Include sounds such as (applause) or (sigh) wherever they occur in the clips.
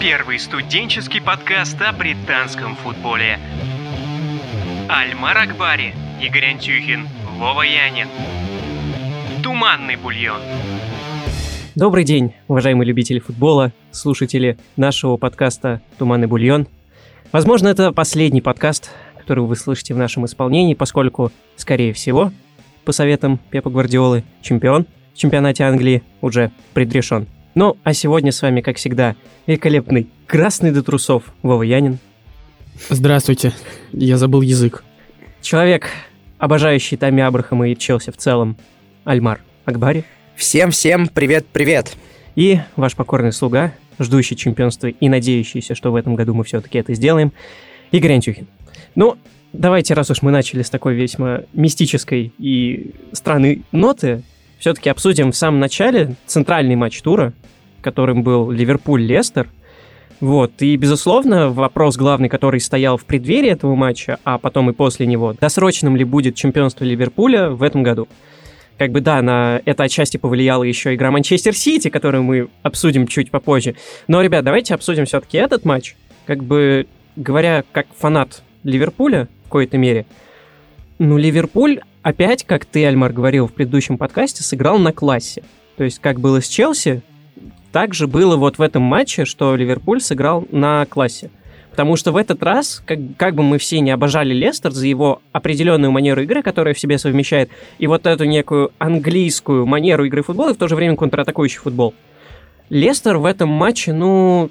Первый студенческий подкаст о британском футболе. Альмар Акбари, Игорь Антюхин, Вова Янин. Туманный бульон. Добрый день, уважаемые любители футбола, слушатели нашего подкаста «Туманный бульон». Возможно, это последний подкаст, который вы слышите в нашем исполнении, поскольку, скорее всего, по советам Пепа Гвардиолы, чемпион в чемпионате Англии уже предрешен. Ну, а сегодня с вами, как всегда, великолепный красный до трусов Вова Янин. Здравствуйте, я забыл язык. Человек, обожающий Тами Абрахама и Челси в целом, Альмар Акбари. Всем-всем привет-привет. И ваш покорный слуга, ждущий чемпионства и надеющийся, что в этом году мы все-таки это сделаем, Игорь Антюхин. Ну, давайте, раз уж мы начали с такой весьма мистической и странной ноты, все-таки обсудим в самом начале центральный матч тура, которым был Ливерпуль-Лестер. Вот, и, безусловно, вопрос главный, который стоял в преддверии этого матча, а потом и после него, досрочным ли будет чемпионство Ливерпуля в этом году. Как бы да, на это отчасти повлияла еще игра Манчестер Сити, которую мы обсудим чуть попозже. Но, ребят, давайте обсудим все-таки этот матч. Как бы говоря, как фанат Ливерпуля в какой-то мере, ну, Ливерпуль опять, как ты, Альмар, говорил в предыдущем подкасте, сыграл на классе. То есть, как было с Челси, так же было вот в этом матче, что Ливерпуль сыграл на классе. Потому что в этот раз, как, как бы мы все не обожали Лестер за его определенную манеру игры, которая в себе совмещает, и вот эту некую английскую манеру игры футбола, и в то же время контратакующий футбол, Лестер в этом матче, ну,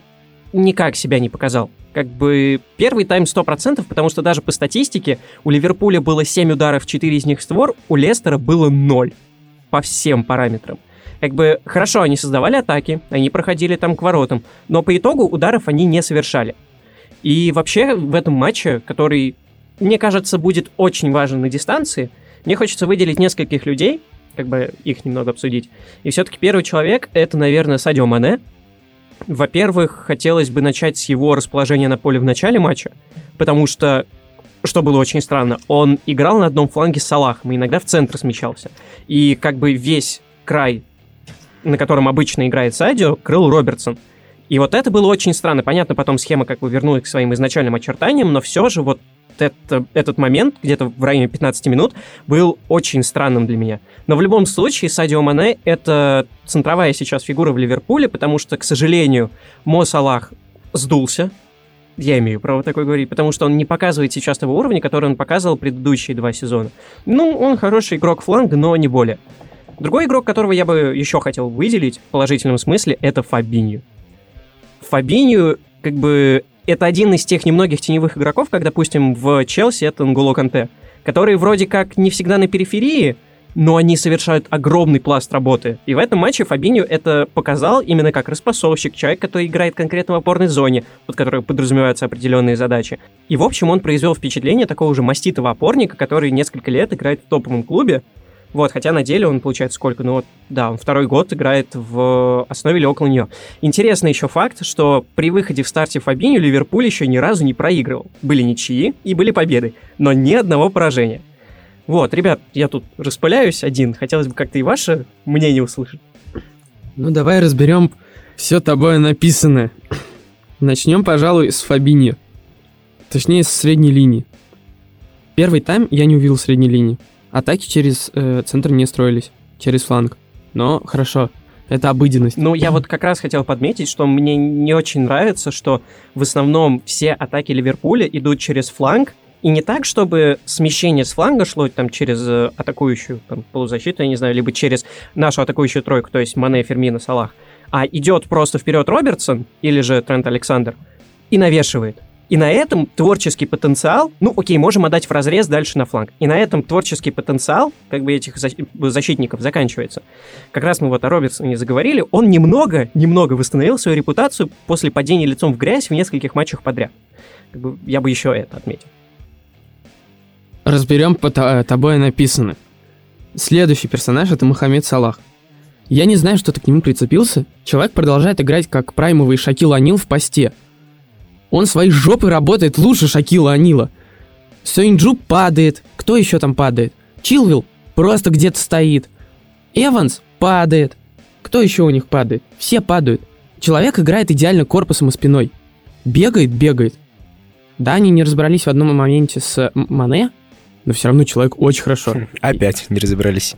никак себя не показал. Как бы первый тайм 100%, потому что даже по статистике у Ливерпуля было 7 ударов, 4 из них в створ, у Лестера было 0 по всем параметрам. Как бы хорошо, они создавали атаки, они проходили там к воротам, но по итогу ударов они не совершали. И вообще в этом матче, который, мне кажется, будет очень важен на дистанции, мне хочется выделить нескольких людей, как бы их немного обсудить. И все-таки первый человек — это, наверное, Садио Мане. Во-первых, хотелось бы начать с его расположения на поле в начале матча, потому что что было очень странно, он играл на одном фланге с Салахом, иногда в центр смещался. И как бы весь край, на котором обычно играет Садио, крыл Робертсон. И вот это было очень странно. Понятно, потом схема как бы вернулась к своим изначальным очертаниям, но все же вот это, этот момент, где-то в районе 15 минут, был очень странным для меня. Но в любом случае, Садио Мане — это центровая сейчас фигура в Ливерпуле, потому что, к сожалению, Мо Салах сдулся, я имею право такое говорить, потому что он не показывает сейчас того уровня, который он показывал предыдущие два сезона. Ну, он хороший игрок фланга, но не более. Другой игрок, которого я бы еще хотел выделить в положительном смысле, это Фабинью. Фабинью, как бы, это один из тех немногих теневых игроков, как, допустим, в Челси это Нголо Канте, которые вроде как не всегда на периферии, но они совершают огромный пласт работы. И в этом матче Фабинью это показал именно как распасовщик, человек, который играет конкретно в опорной зоне, под которой подразумеваются определенные задачи. И, в общем, он произвел впечатление такого же маститого опорника, который несколько лет играет в топовом клубе, вот, хотя на деле он получает сколько? Ну вот, да, он второй год играет в основе или около нее. Интересный еще факт, что при выходе в старте Фабиню Ливерпуль еще ни разу не проигрывал. Были ничьи и были победы, но ни одного поражения. Вот, ребят, я тут распыляюсь один, хотелось бы как-то и ваше мнение услышать. Ну давай разберем все тобой написанное. Начнем, пожалуй, с Фабиньо. Точнее, с средней линии. Первый тайм я не увидел средней линии. Атаки через э, центр не строились, через фланг. Но хорошо, это обыденность. Ну, я вот как раз хотел подметить, что мне не очень нравится, что в основном все атаки Ливерпуля идут через фланг, и не так, чтобы смещение с фланга шло там через э, атакующую там, полузащиту, я не знаю, либо через нашу атакующую тройку, то есть Мане, Фермина, Салах, а идет просто вперед Робертсон или же Трент Александр и навешивает. И на этом творческий потенциал, ну окей, можем отдать в разрез дальше на фланг. И на этом творческий потенциал, как бы этих защитников заканчивается. Как раз мы вот о Робертсоне заговорили, он немного, немного восстановил свою репутацию после падения лицом в грязь в нескольких матчах подряд. Как бы я бы еще это отметил. Разберем по тобой написано. Следующий персонаж это Мухаммед Салах. Я не знаю, что ты к нему прицепился. Человек продолжает играть как праймовый Шакил Анил в посте – он своей жопой работает лучше Шакила Анила. Сойнджу падает. Кто еще там падает? Чилвилл просто где-то стоит. Эванс падает. Кто еще у них падает? Все падают. человек играет идеально корпусом и спиной. Бегает, бегает. Да, они не разобрались в одном моменте с Мане, но все равно человек очень хорошо. Опять не разобрались.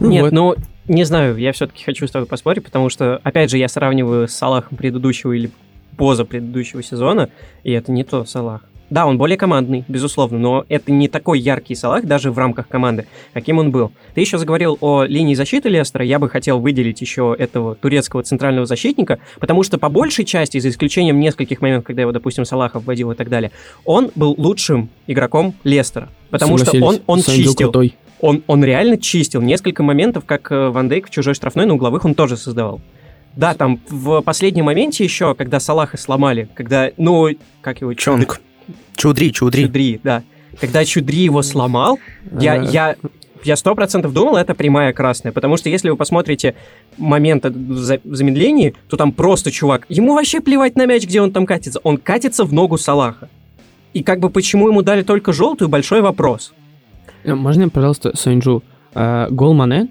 Ну Нет, вот. ну, не знаю, я все-таки хочу с тобой поспорить, потому что, опять же, я сравниваю с Салахом предыдущего или поза предыдущего сезона, и это не то Салах. Да, он более командный, безусловно, но это не такой яркий Салах даже в рамках команды, каким он был. Ты еще заговорил о линии защиты Лестера, я бы хотел выделить еще этого турецкого центрального защитника, потому что по большей части, за исключением нескольких моментов, когда его, допустим, Салахов вводил и так далее, он был лучшим игроком Лестера, потому что он, он чистил. крутой. Он, он реально чистил. Несколько моментов, как э, Ван Дейк в чужой штрафной на угловых он тоже создавал. Да, там в последнем моменте еще, когда Салаха сломали, когда, ну, как его... Чонг. Чудри, чудри. Чудри, да. Когда Чудри его сломал, я, Э. я, я сто процентов думал, это прямая красная, потому что если вы посмотрите момент в за- в замедлении, то там просто чувак, ему вообще плевать на мяч, где он там катится, он катится в ногу Салаха. И как бы почему ему дали только желтую, большой вопрос. Э, Можно, пожалуйста, Санджу? э, Гол Мане,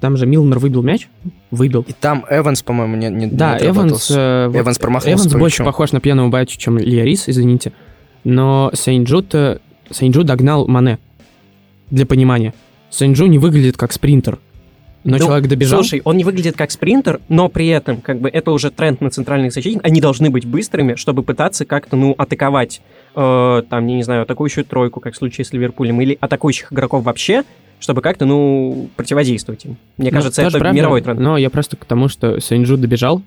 там же Милнер выбил мяч, выбил. И там Эванс, по-моему, не, не Да, не Эванс, э, вот Эванс промахнулся Эванс по больше мячу. похож на пьяного батю, чем Лиарис, извините. Но Сейнджут, э, Сейнджу догнал Мане. Для понимания. Сейнджу не выглядит как спринтер. Но Ну, человек добежал. Слушай, он не выглядит как спринтер, но при этом, как бы, это уже тренд на центральных защитников. Они должны быть быстрыми, чтобы пытаться как-то, ну, атаковать, э, там, я не знаю, атакующую тройку, как в случае с Ливерпулем, или атакующих игроков вообще, чтобы как-то, ну, противодействовать им. Мне Ну, кажется, это правда, мировой тренд. Но я просто к тому, что Сейнджу добежал,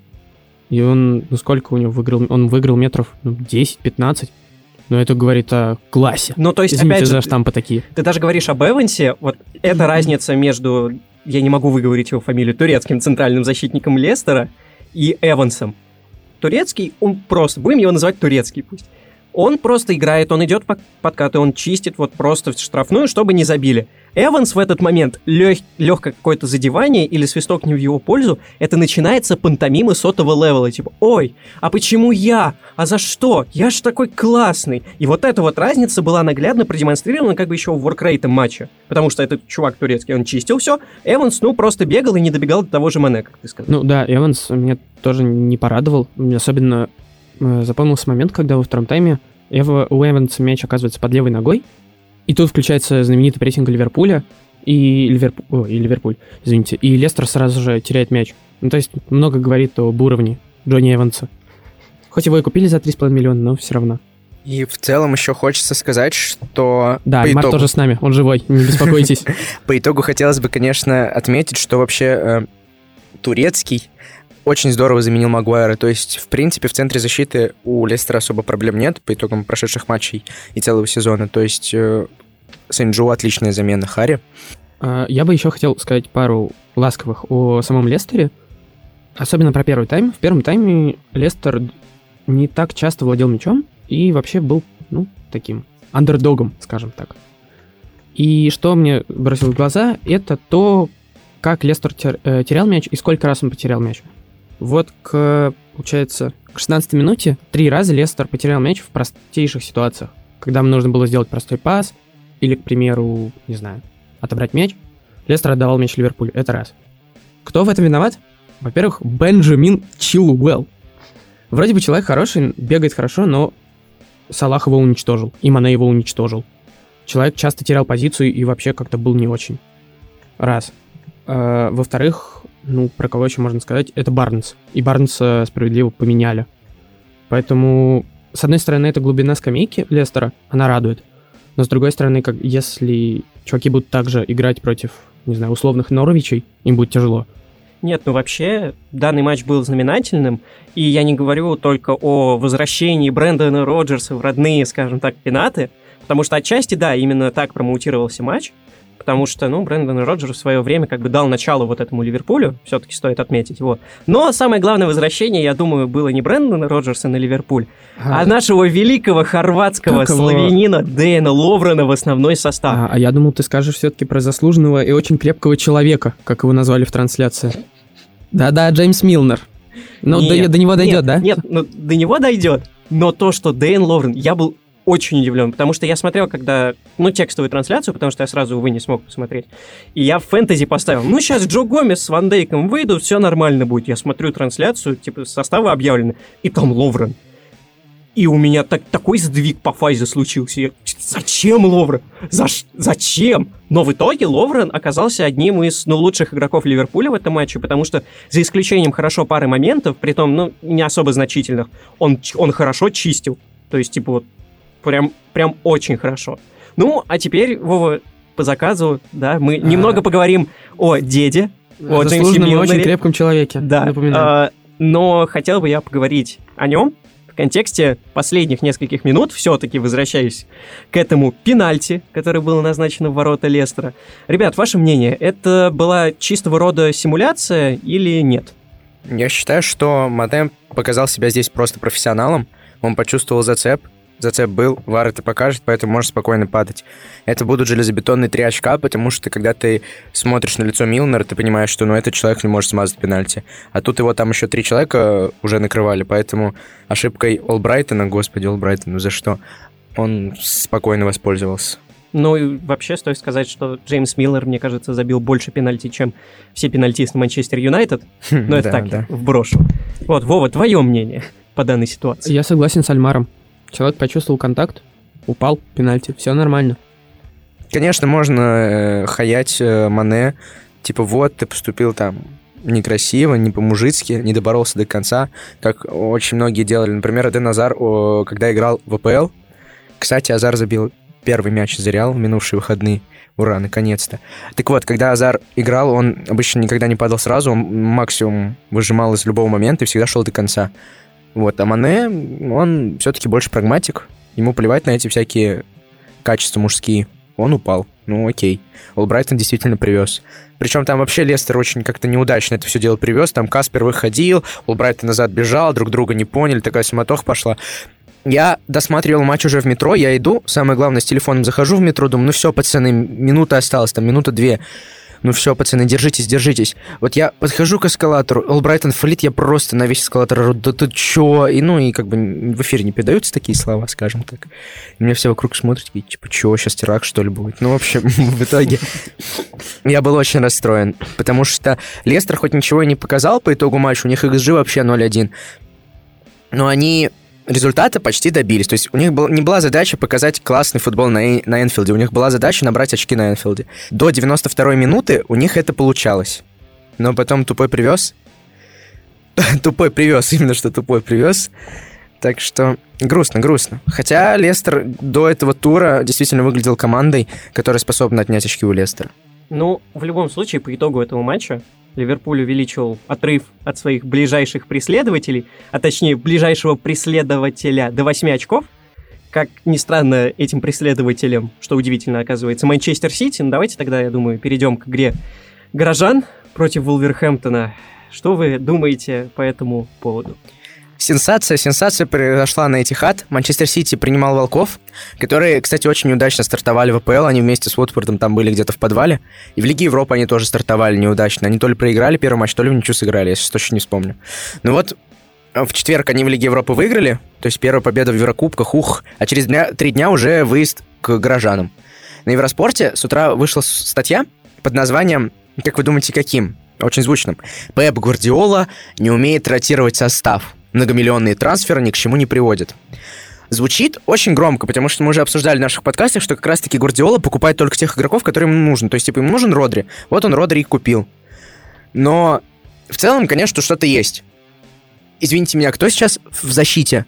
и он, ну сколько у него выиграл? Он выиграл метров ну, 10-15. Но это говорит о классе. Ну, то есть, Извините опять же, за штампы такие. ты даже говоришь об Эвансе, вот эта разница между, я не могу выговорить его фамилию, турецким центральным защитником Лестера и Эвансом. Турецкий, он просто, будем его называть турецкий пусть. Он просто играет, он идет по подкаты, он чистит вот просто в штрафную, чтобы не забили. Эванс в этот момент, легкое какое-то задевание или свисток не в его пользу, это начинается пантомимы сотого левела, типа, ой, а почему я? А за что? Я ж такой классный. И вот эта вот разница была наглядно продемонстрирована как бы еще в воркрейтом матча. Потому что этот чувак турецкий, он чистил все, Эванс, ну, просто бегал и не добегал до того же Мане, как ты сказал. Ну да, Эванс меня тоже не порадовал. Особенно запомнился момент, когда во втором тайме Эва, у Эванса мяч оказывается под левой ногой, и тут включается знаменитый прессинг Ливерпуля, и, Ливерпу... О, и Ливерпуль, извините, и Лестер сразу же теряет мяч. Ну, то есть много говорит об уровне Джонни Эванса. Хоть его и купили за 3,5 миллиона, но все равно. И в целом еще хочется сказать, что Да, итогу, тоже с нами, он живой, не беспокойтесь. (laughs) по итогу хотелось бы, конечно, отметить, что вообще э, турецкий очень здорово заменил Магуайра. То есть, в принципе, в центре защиты у Лестера особо проблем нет по итогам прошедших матчей и целого сезона. То есть, э, Сэнджу отличная замена Хари. А, Я бы еще хотел сказать пару ласковых о самом Лестере. Особенно про первый тайм. В первом тайме Лестер не так часто владел мячом и вообще был, ну, таким андердогом, скажем так. И что мне бросилось в глаза, это то, как Лестер тер- э, терял мяч и сколько раз он потерял мяч. Вот к, получается, к 16 минуте три раза Лестер потерял мяч в простейших ситуациях. Когда им нужно было сделать простой пас, или, к примеру, не знаю, отобрать мяч, Лестер отдавал мяч Ливерпулю. Это раз. Кто в этом виноват? Во-первых, Бенджамин Чилуэлл. Вроде бы человек хороший, бегает хорошо, но Салах его уничтожил, и Мане его уничтожил. Человек часто терял позицию и вообще как-то был не очень. Раз. Э, Во-вторых, ну, про кого еще можно сказать, это Барнс. И Барнса справедливо поменяли. Поэтому, с одной стороны, это глубина скамейки Лестера, она радует. Но с другой стороны, как если чуваки будут также играть против, не знаю, условных Норвичей, им будет тяжело. Нет, ну вообще, данный матч был знаменательным, и я не говорю только о возвращении Брэндона Роджерса в родные, скажем так, пенаты, потому что отчасти, да, именно так промоутировался матч, потому что, ну, Брэндон Роджерс в свое время как бы дал начало вот этому Ливерпулю, все-таки стоит отметить его. Но самое главное возвращение, я думаю, было не Брэндона Роджерса на Ливерпуль, а нашего великого хорватского Как его? славянина Дэна Ловрена в основной состав. А, а я думал, ты скажешь все-таки про заслуженного и очень крепкого человека, как его назвали в трансляции. Да-да, Джеймс Милнер. Ну, до, Нет, до него нет, дойдет, да? Нет, ну, до него дойдет. Но то, что Дэйн Ловрен, я был очень удивлен, потому что я смотрел, когда, ну, текстовую трансляцию, потому что я сразу, увы, не смог посмотреть, и я в фэнтези поставил, ну, сейчас Джо Гомес с Ван Дейком выйдут, все нормально будет. Я смотрю трансляцию, типа, составы объявлены, и там Ловрен. И у меня так, такой сдвиг по фазе случился. Я, зачем Ловрен? За, зачем? Но в итоге Ловрен оказался одним из ну, лучших игроков Ливерпуля в этом матче, потому что за исключением хорошо пары моментов, при том, ну, не особо значительных, он, он хорошо чистил. То есть, типа, вот прям, прям очень хорошо. Ну, а теперь, Вова, по заказу, да, мы а... немного поговорим о деде, о Заслуженном и очень крепком человеке, да, напоминаю. А, но хотел бы я поговорить о нем, в контексте последних нескольких минут, все-таки возвращаюсь к этому пенальти, который был назначен в ворота Лестера. Ребят, ваше мнение, это была чистого рода симуляция или нет? Я считаю, что Мадем показал себя здесь просто профессионалом. Он почувствовал зацеп, зацеп был, вар это покажет, поэтому можешь спокойно падать. Это будут железобетонные три очка, потому что когда ты смотришь на лицо Милнера, ты понимаешь, что ну этот человек не может смазать пенальти. А тут его там еще три человека уже накрывали, поэтому ошибкой Олбрайтона, господи, Олбрайтон, ну за что? Он спокойно воспользовался. Ну и вообще стоит сказать, что Джеймс Миллер, мне кажется, забил больше пенальти, чем все пенальтисты Манчестер Юнайтед. (laughs) Но это так, вброшу. Вот, Вова, твое мнение по данной ситуации? Я согласен с Альмаром. Человек почувствовал контакт, упал, пенальти, все нормально. Конечно, можно э, хаять э, Мане, типа вот, ты поступил там некрасиво, не по-мужицки, не доборолся до конца, как очень многие делали. Например, Эден Азар, о, когда играл в АПЛ, кстати, Азар забил первый мяч за Реал в минувшие выходные. Ура, наконец-то. Так вот, когда Азар играл, он обычно никогда не падал сразу, он максимум выжимал из любого момента и всегда шел до конца. Вот, а Мане, он все-таки больше прагматик. Ему плевать на эти всякие качества мужские. Он упал. Ну, окей. Олбрайтон действительно привез. Причем там вообще Лестер очень как-то неудачно это все дело привез. Там Каспер выходил, Олбрайтон назад бежал, друг друга не поняли, такая суматоха пошла. Я досматривал матч уже в метро, я иду, самое главное, с телефоном захожу в метро, думаю, ну все, пацаны, минута осталась, там минута две ну все, пацаны, держитесь, держитесь. Вот я подхожу к эскалатору, Олбрайтон флит, я просто на весь эскалатор ору, да ты чё? И, ну, и как бы в эфире не передаются такие слова, скажем так. И меня все вокруг смотрят, и типа, чё, сейчас теракт, что ли, будет? Ну, в общем, (laughs) в итоге я был очень расстроен, потому что Лестер хоть ничего и не показал по итогу матча, у них XG вообще 0-1. Но они результата почти добились. То есть у них был, не была задача показать классный футбол на, на Энфилде, у них была задача набрать очки на Энфилде. До 92-й минуты у них это получалось. Но потом тупой привез. (laughs) тупой привез, именно что тупой привез. Так что грустно, грустно. Хотя Лестер до этого тура действительно выглядел командой, которая способна отнять очки у Лестера. Ну, в любом случае, по итогу этого матча Ливерпуль увеличил отрыв от своих ближайших преследователей, а точнее ближайшего преследователя до 8 очков. Как ни странно, этим преследователем, что удивительно оказывается, Манчестер Сити. Ну давайте тогда, я думаю, перейдем к игре горожан против Вулверхэмптона. Что вы думаете по этому поводу? Сенсация, сенсация произошла на Этихад. Манчестер Сити принимал Волков, которые, кстати, очень удачно стартовали в АПЛ. Они вместе с Уотфордом там были где-то в подвале. И в Лиге Европы они тоже стартовали неудачно. Они то ли проиграли первый матч, то ли в ничью сыграли, я сейчас точно не вспомню. Ну вот, в четверг они в Лиге Европы выиграли, то есть первая победа в Еврокубках, ух, а через дня, три дня уже выезд к горожанам. На Евроспорте с утра вышла статья под названием, как вы думаете, каким? Очень звучным. Пеп Гвардиола не умеет ротировать состав многомиллионные трансферы ни к чему не приводят. Звучит очень громко, потому что мы уже обсуждали в наших подкастах, что как раз-таки Гвардиола покупает только тех игроков, которым ему нужен. То есть, типа, ему нужен Родри. Вот он Родри и купил. Но в целом, конечно, что-то есть. Извините меня, кто сейчас в защите?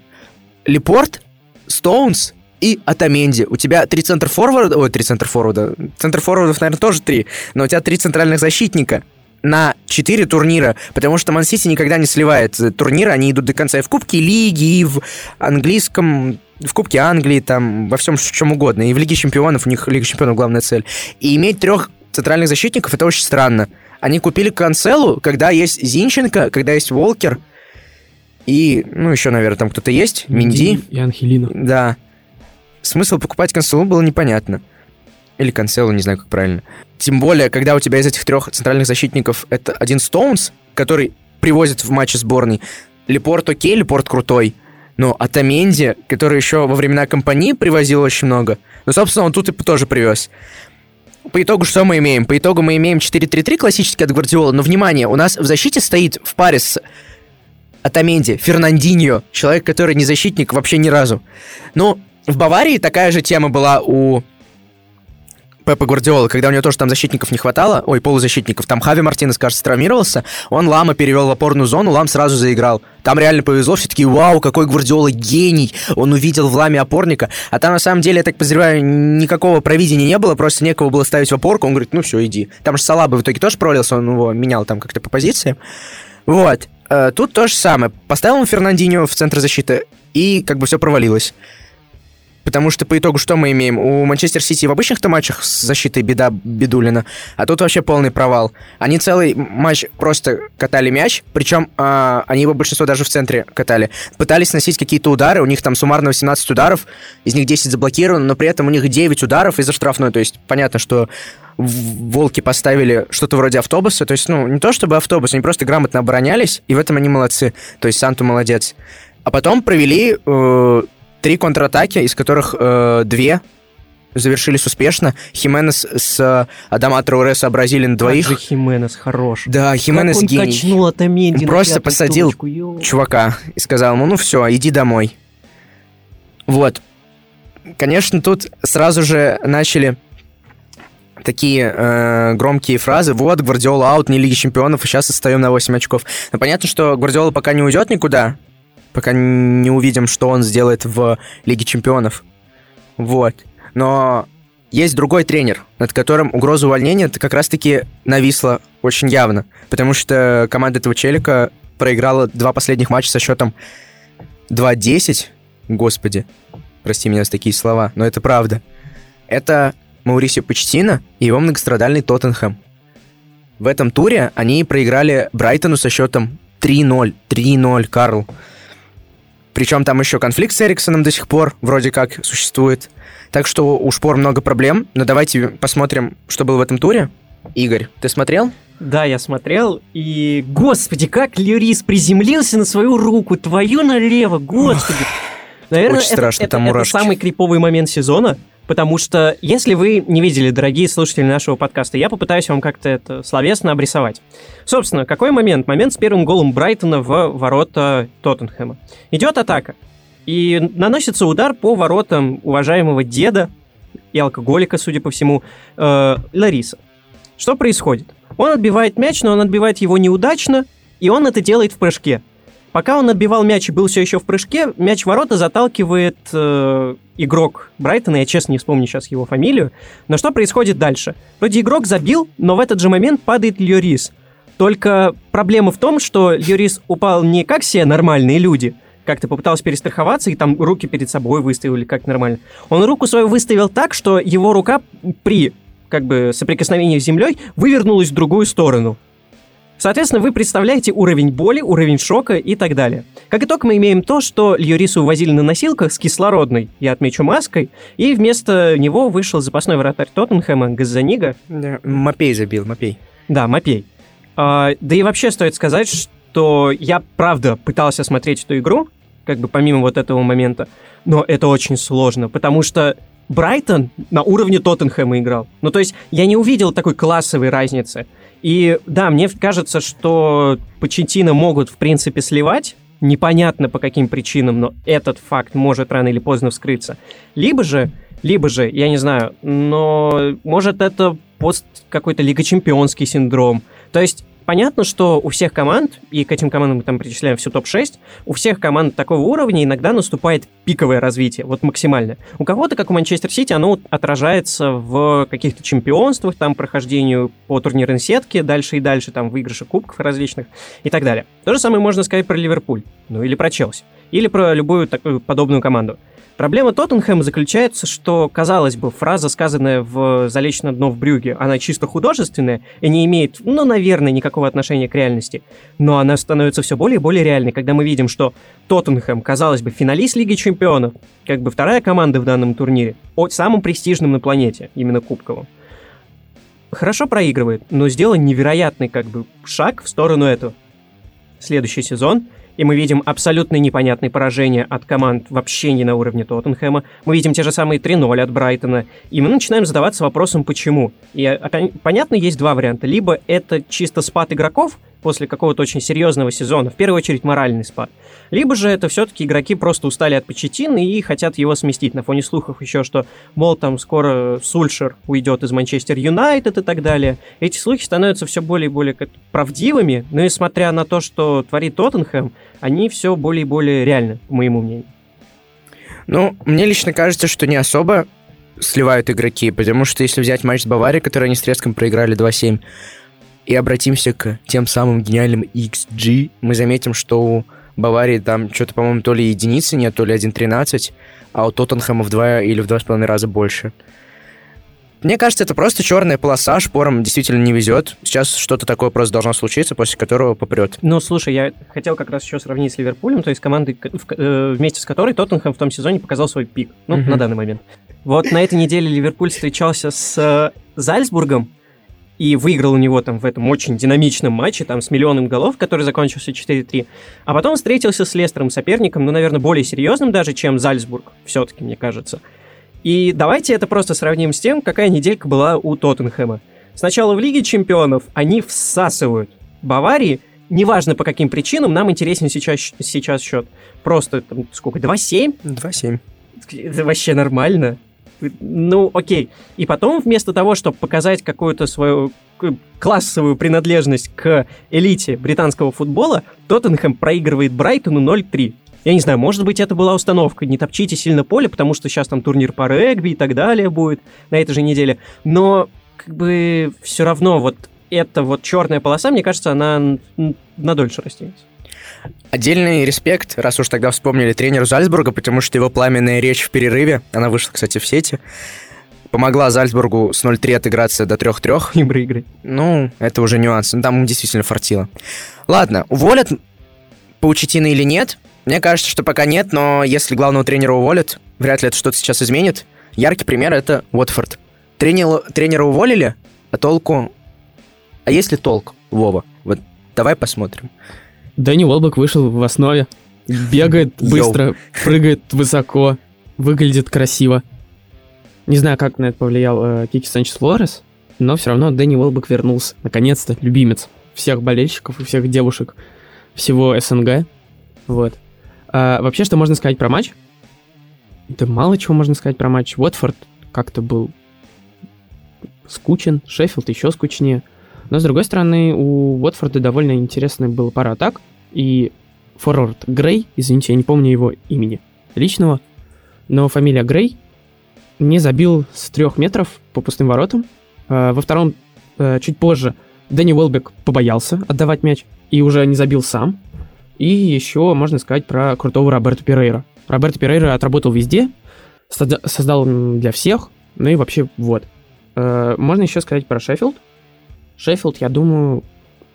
Лепорт, Стоунс и Атаменди. У тебя три центр форварда, ой, три центр форварда. Центр форвардов, наверное, тоже три, но у тебя три центральных защитника на 4 турнира, потому что Ман-Сити никогда не сливает турниры, они идут до конца и в Кубке Лиги, и в английском, в Кубке Англии, там, во всем чем угодно. И в Лиге Чемпионов, у них Лига Чемпионов главная цель. И иметь трех центральных защитников, это очень странно. Они купили Канцелу, когда есть Зинченко, когда есть Волкер, и, ну, еще, наверное, там кто-то есть, Минди. И Анхелина. Да. Смысл покупать Канцелу было непонятно. Или Канцелу, не знаю, как правильно. Тем более, когда у тебя из этих трех центральных защитников это один Стоунс, который привозит в матче сборной. Лепорт окей, Лепорт крутой. Ну, а Таменди, который еще во времена компании привозил очень много, ну, собственно, он тут и тоже привез. По итогу что мы имеем? По итогу мы имеем 4-3-3 классический от Гвардиола, но, внимание, у нас в защите стоит в паре с Атаменди, Фернандиньо, человек, который не защитник вообще ни разу. Ну, в Баварии такая же тема была у Пепа Гвардиола, когда у него тоже там защитников не хватало, ой, полузащитников, там Хави Мартинес, кажется, травмировался, он Лама перевел в опорную зону, Лам сразу заиграл. Там реально повезло, все таки вау, какой Гвардиола гений, он увидел в Ламе опорника, а там на самом деле, я так подозреваю, никакого провидения не было, просто некого было ставить в опорку, он говорит, ну все, иди. Там же Салаба в итоге тоже провалился, он его менял там как-то по позициям. Вот. Э, тут то же самое. Поставил он Фернандинho в центр защиты, и как бы все провалилось. Потому что по итогу что мы имеем? У Манчестер Сити в обычных-то матчах с защитой беда Бедулина, а тут вообще полный провал. Они целый матч просто катали мяч, причем а, они его большинство даже в центре катали. Пытались носить какие-то удары, у них там суммарно 18 ударов, из них 10 заблокировано, но при этом у них 9 ударов из-за штрафной. То есть понятно, что волки поставили что-то вроде автобуса. То есть, ну, не то чтобы автобус, они просто грамотно оборонялись, и в этом они молодцы. То есть Санту молодец. А потом провели э, Три контратаки, из которых э, две завершились успешно. Хименес с Адама Трауре сообразили на двоих. Как же Хименес хорош. Да, Хименес как он гений. качнул Атаменди просто посадил чувака и сказал ему, ну все, иди домой. Вот. Конечно, тут сразу же начали такие э, громкие фразы. Вот, Гвардиола аут, не Лиги Чемпионов, и сейчас отстаем на 8 очков. Но понятно, что Гвардиола пока не уйдет никуда, пока не увидим, что он сделает в Лиге Чемпионов. Вот. Но есть другой тренер, над которым угроза увольнения это как раз-таки нависла очень явно. Потому что команда этого челика проиграла два последних матча со счетом 2-10. Господи, прости меня за такие слова, но это правда. Это Маурисио Почтина и его многострадальный Тоттенхэм. В этом туре они проиграли Брайтону со счетом 3-0. 3-0, Карл. Причем там еще конфликт с Эриксоном до сих пор вроде как существует. Так что у Шпор много проблем. Но давайте посмотрим, что было в этом туре. Игорь, ты смотрел? Да, я смотрел, и, господи, как Льюрис приземлился на свою руку, твою налево, господи. Наверное, Очень страшно, это, там это, это мурашки. самый криповый момент сезона, потому что, если вы не видели, дорогие слушатели нашего подкаста, я попытаюсь вам как-то это словесно обрисовать. Собственно, какой момент? Момент с первым голом Брайтона в ворота Тоттенхэма. Идет атака, и наносится удар по воротам уважаемого деда и алкоголика, судя по всему, э, Лариса. Что происходит? Он отбивает мяч, но он отбивает его неудачно, и он это делает в прыжке. Пока он отбивал мяч и был все еще в прыжке, мяч в ворота заталкивает э, игрок Брайтона, я честно не вспомню сейчас его фамилию, но что происходит дальше? Вроде игрок забил, но в этот же момент падает Льорис. Только проблема в том, что Льорис упал не как все нормальные люди, как-то попытался перестраховаться и там руки перед собой выставили как нормально. Он руку свою выставил так, что его рука при как бы соприкосновении с землей вывернулась в другую сторону. Соответственно, вы представляете уровень боли, уровень шока и так далее. Как итог, мы имеем то, что Льорису увозили на носилках с кислородной, я отмечу, маской, и вместо него вышел запасной вратарь Тоттенхэма Газанига. Да. Мапей забил, Мапей. Да, Мапей. А, да и вообще стоит сказать, что я, правда, пытался смотреть эту игру, как бы помимо вот этого момента, но это очень сложно, потому что Брайтон на уровне Тоттенхэма играл. Ну, то есть я не увидел такой классовой разницы. И да, мне кажется, что Почетина могут, в принципе, сливать, непонятно по каким причинам, но этот факт может рано или поздно вскрыться. Либо же, либо же, я не знаю, но может это пост какой-то Лига Чемпионский синдром. То есть понятно, что у всех команд, и к этим командам мы там причисляем всю топ-6, у всех команд такого уровня иногда наступает пиковое развитие, вот максимально. У кого-то, как у Манчестер Сити, оно отражается в каких-то чемпионствах, там прохождению по турнирной сетке дальше и дальше, там выигрыше кубков различных и так далее. То же самое можно сказать про Ливерпуль, ну или про Челси, или про любую такую подобную команду. Проблема Тоттенхэма заключается, что, казалось бы, фраза, сказанная в «Залечь на дно в брюге», она чисто художественная и не имеет, ну, наверное, никакого отношения к реальности. Но она становится все более и более реальной, когда мы видим, что Тоттенхэм, казалось бы, финалист Лиги Чемпионов, как бы вторая команда в данном турнире, самым престижным на планете, именно кубковым. Хорошо проигрывает, но сделал невероятный как бы шаг в сторону этого. следующий сезон, и мы видим абсолютно непонятные поражения от команд вообще не на уровне Тоттенхэма. Мы видим те же самые 3-0 от Брайтона. И мы начинаем задаваться вопросом, почему. И опять, понятно, есть два варианта. Либо это чисто спад игроков, после какого-то очень серьезного сезона, в первую очередь моральный спад. Либо же это все-таки игроки просто устали от Почетина и хотят его сместить на фоне слухов еще, что, мол, там скоро Сульшер уйдет из Манчестер Юнайтед и так далее. Эти слухи становятся все более и более правдивыми, но несмотря на то, что творит Тоттенхэм, они все более и более реальны, по моему мнению. Ну, мне лично кажется, что не особо сливают игроки, потому что если взять матч с Баварией, который они с треском проиграли 2-7, и обратимся к тем самым гениальным XG, мы заметим, что у Баварии там что-то, по-моему, то ли единицы нет, то ли 1.13, а у Тоттенхэма в два или в два с половиной раза больше. Мне кажется, это просто черная полоса, шпорам действительно не везет. Сейчас что-то такое просто должно случиться, после которого попрет. Ну, слушай, я хотел как раз еще сравнить с Ливерпулем, то есть командой, э, вместе с которой Тоттенхэм в том сезоне показал свой пик, ну, mm-hmm. на данный момент. Вот на этой неделе Ливерпуль встречался с э, Зальцбургом, и выиграл у него там в этом очень динамичном матче, там с миллионом голов, который закончился 4-3. А потом встретился с Лестером, соперником, ну, наверное, более серьезным даже, чем Зальцбург, все-таки, мне кажется. И давайте это просто сравним с тем, какая неделька была у Тоттенхэма. Сначала в Лиге чемпионов они всасывают Баварии, неважно по каким причинам, нам интересен сейчас, сейчас счет. Просто, там, сколько, 2-7? 2-7. Это вообще нормально ну, окей. И потом, вместо того, чтобы показать какую-то свою классовую принадлежность к элите британского футбола, Тоттенхэм проигрывает Брайтону 0-3. Я не знаю, может быть, это была установка. Не топчите сильно поле, потому что сейчас там турнир по регби и так далее будет на этой же неделе. Но, как бы, все равно вот эта вот черная полоса, мне кажется, она на дольше растянется. Отдельный респект, раз уж тогда вспомнили тренеру Зальцбурга, потому что его пламенная речь в перерыве, она вышла, кстати, в сети, помогла Зальцбургу с 0-3 отыграться до 3-3. И проиграть. Ну, это уже нюанс. Ну, там действительно фартило. Ладно, уволят Паучетина или нет? Мне кажется, что пока нет, но если главного тренера уволят, вряд ли это что-то сейчас изменит. Яркий пример — это Уотфорд. Тренер, тренера уволили, а толку... А есть ли толк, Вова? Вот давай посмотрим. Дэнни Уолбек вышел в основе. Бегает быстро, Йоу. прыгает высоко, выглядит красиво. Не знаю, как на это повлиял э, Кики Санчес Флорес, но все равно Дэнни Уолбек вернулся. Наконец-то, любимец всех болельщиков и всех девушек всего СНГ. Вот. А, вообще, что можно сказать про матч? Да мало чего можно сказать про матч. Уотфорд как-то был скучен, Шеффилд еще скучнее. Но, с другой стороны, у Уотфорда довольно интересный был пара атак, и форвард Грей, извините, я не помню его имени личного, но фамилия Грей не забил с трех метров по пустым воротам. А, во втором, э, чуть позже, Дэнни Уэлбек побоялся отдавать мяч и уже не забил сам. И еще можно сказать про крутого Роберта Перейра. Роберто Перейра отработал везде, создал для всех, ну и вообще вот. Э, можно еще сказать про Шеффилд, Шеффилд, я думаю...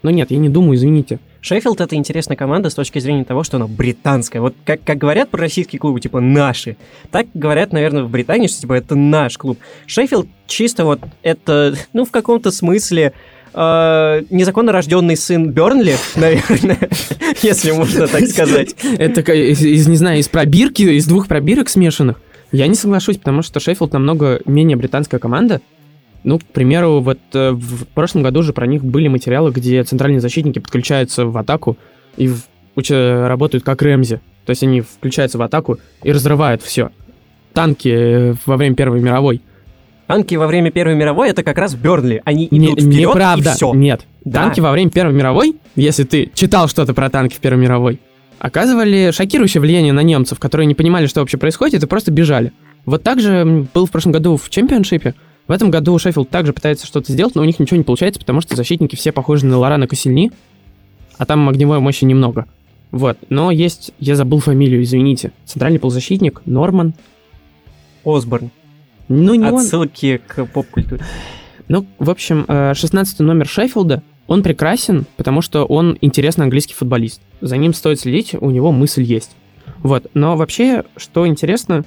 Ну нет, я не думаю, извините. Шеффилд это интересная команда с точки зрения того, что она британская. Вот как, как говорят про российские клубы, типа наши, так говорят, наверное, в Британии, что типа это наш клуб. Шеффилд чисто вот это, (laughs) ну, в каком-то смысле э, незаконно рожденный сын Бернли, (laughs) наверное, (laughs) если можно так сказать. Это из, не знаю, из пробирки, из двух пробирок смешанных. Я не соглашусь, потому что Шеффилд намного менее британская команда, ну, к примеру, вот э, в прошлом году же про них были материалы, где центральные защитники подключаются в атаку и в, работают как Рэмзи. То есть они включаются в атаку и разрывают все. Танки э, во время Первой мировой. Танки во время Первой мировой это как раз Бернли. Они идут не, вперед неправда. и все. Нет. Да. Танки во время Первой мировой, если ты читал что-то про танки в Первой мировой, оказывали шокирующее влияние на немцев, которые не понимали, что вообще происходит, и просто бежали. Вот так же был в прошлом году в чемпионшипе. В этом году Шеффилд также пытается что-то сделать, но у них ничего не получается, потому что защитники все похожи на Лорана Косильни, а там огневой мощи немного. Вот, но есть, я забыл фамилию, извините, центральный полузащитник Норман. Осборн. Ну, не Отсылки он... к поп-культуре. Ну, в общем, 16 э, номер Шеффилда, он прекрасен, потому что он интересный английский футболист. За ним стоит следить, у него мысль есть. Вот, но вообще, что интересно,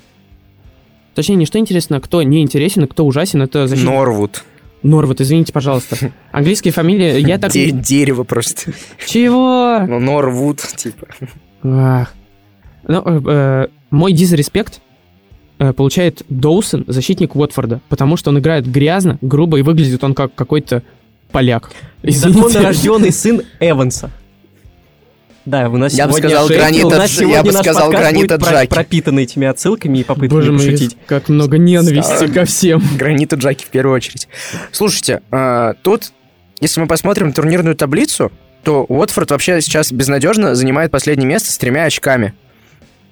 Точнее, не что интересно, кто не интересен, кто ужасен, это защитник. Норвуд. Норвуд, извините, пожалуйста. (laughs) Английские фамилии, я так... Де- дерево просто. Чего? Ну, Норвуд, типа. Ах. Ну, э, э, мой дизреспект э, получает Доусон, защитник Уотфорда, потому что он играет грязно, грубо и выглядит он как какой-то поляк. Законно Извините. рожденный (laughs) сын Эванса. Да, у нас Я бы сегодня сказал, Шеффилд, гранита у нас Дж- сегодня я бы сказал, подкаст гранита будет про- Джаки. пропитан этими отсылками и попытками Боже мой, пошутить. как много ненависти ко всем. Гранита Джаки в первую очередь. Слушайте, а, тут, если мы посмотрим турнирную таблицу, то Уотфорд вообще сейчас безнадежно занимает последнее место с тремя очками.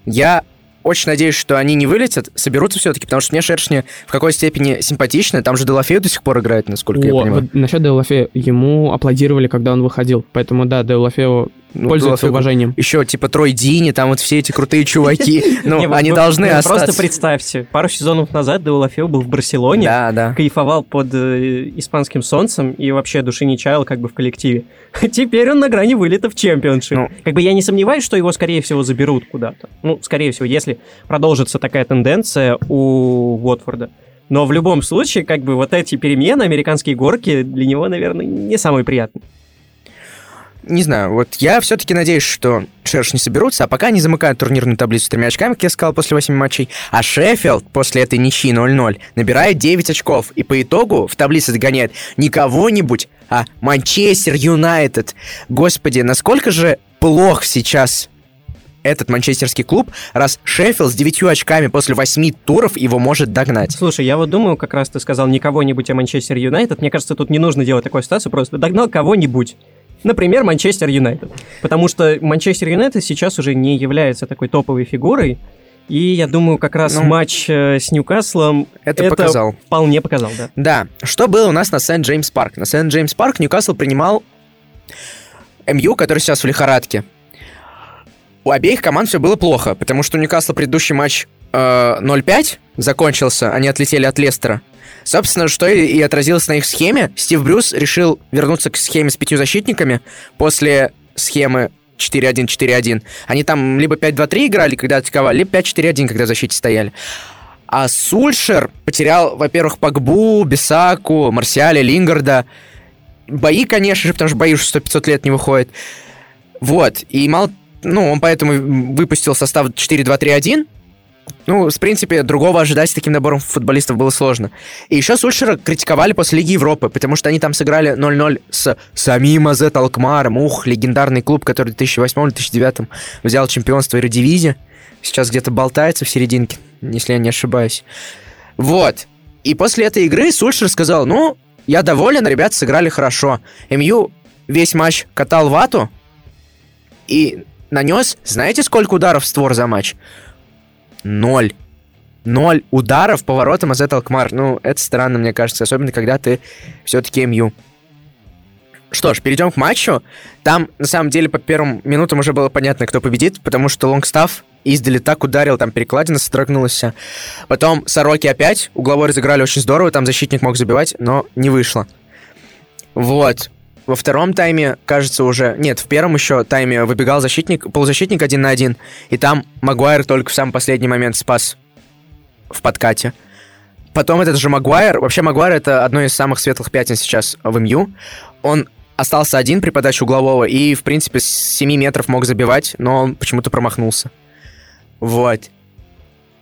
Я очень надеюсь, что они не вылетят, соберутся все-таки, потому что мне шершни в какой степени симпатичны. Там же Делафею до сих пор играет, насколько я О, понимаю. вот насчет Деулафея, ему аплодировали, когда он выходил, поэтому да, Деулафео Ну, пользуется Делафею- уважением. Еще типа Трой Дини, там вот все эти крутые чуваки. (laughs) Ну, они должны остаться. Просто представьте, пару сезонов назад Деулафео был в Барселоне, Да, да. кайфовал под э, испанским солнцем и вообще души не чаял как бы в коллективе. (laughs) Теперь он на грани вылета в чемпионшип. Ну. Как бы я не сомневаюсь, что его, скорее всего, заберут куда-то. Ну, скорее всего, если продолжится такая тенденция у Уотфорда. Но в любом случае, как бы вот эти перемены, американские горки, для него, наверное, не самые приятные. Не знаю, вот я все-таки надеюсь, что Шершни соберутся, а пока они замыкают турнирную таблицу тремя очками, как я сказал, после восьми матчей, а Шеффилд после этой ничьи 0-0 набирает 9 очков, и по итогу в таблице догоняет не кого-нибудь, а Манчестер Юнайтед. Господи, насколько же плох сейчас этот манчестерский клуб, раз Шеффилд с 9 очками после 8 туров его может догнать. Слушай, я вот думаю, как раз ты сказал не кого-нибудь, а Манчестер Юнайтед. Мне кажется, тут не нужно делать такую ситуацию, просто догнал кого-нибудь. Например, Манчестер Юнайтед. Потому что Манчестер Юнайтед сейчас уже не является такой топовой фигурой. И я думаю, как раз Ну, матч э, с Ньюкаслом Это, показал. вполне показал, да. Да, что было у нас на Сент-Джеймс Парк? На Сент-Джеймс Парк Ньюкасл принимал МЮ, который сейчас в лихорадке. У обеих команд все было плохо, потому что у Ньюкасла предыдущий матч э, 0-5 закончился, они отлетели от Лестера. Собственно, что и, и отразилось на их схеме. Стив Брюс решил вернуться к схеме с пятью защитниками после схемы 4-1-4-1. Они там либо 5-2-3 играли, когда атаковали, либо 5-4-1, когда в защите стояли. А Сульшер потерял, во-первых, Пакбу, Бесаку, Марсиаля, Лингарда. Бои, конечно же, потому что бои уже 100-500 лет не выходят. Вот, и мало... Ну, он поэтому выпустил состав 4-2-3-1. Ну, в принципе, другого ожидать с таким набором футболистов было сложно. И еще Сульшера критиковали после Лиги Европы, потому что они там сыграли 0-0 с самим АЗ Алкмаром. Ух, легендарный клуб, который в 2008-2009 взял чемпионство Эредивизии. Сейчас где-то болтается в серединке, если я не ошибаюсь. Вот. И после этой игры Сульшер сказал, ну, я доволен, ребята сыграли хорошо. МЮ весь матч катал вату и нанес, знаете, сколько ударов в створ за матч? Ноль. Ноль ударов по воротам из Алкмар. Ну, это странно, мне кажется, особенно когда ты все-таки МЮ. Что ж, перейдем к матчу. Там, на самом деле, по первым минутам уже было понятно, кто победит, потому что Лонгстафф издали так ударил, там перекладина содрогнулась. Потом Сороки опять, угловой разыграли очень здорово, там защитник мог забивать, но не вышло. Вот. Во втором тайме, кажется, уже... Нет, в первом еще тайме выбегал защитник, полузащитник один на один, и там Магуайр только в самый последний момент спас в подкате. Потом этот же Магуайр... Вообще, Магуайр — это одно из самых светлых пятен сейчас в МЮ. Он остался один при подаче углового и, в принципе, с 7 метров мог забивать, но он почему-то промахнулся. Вот.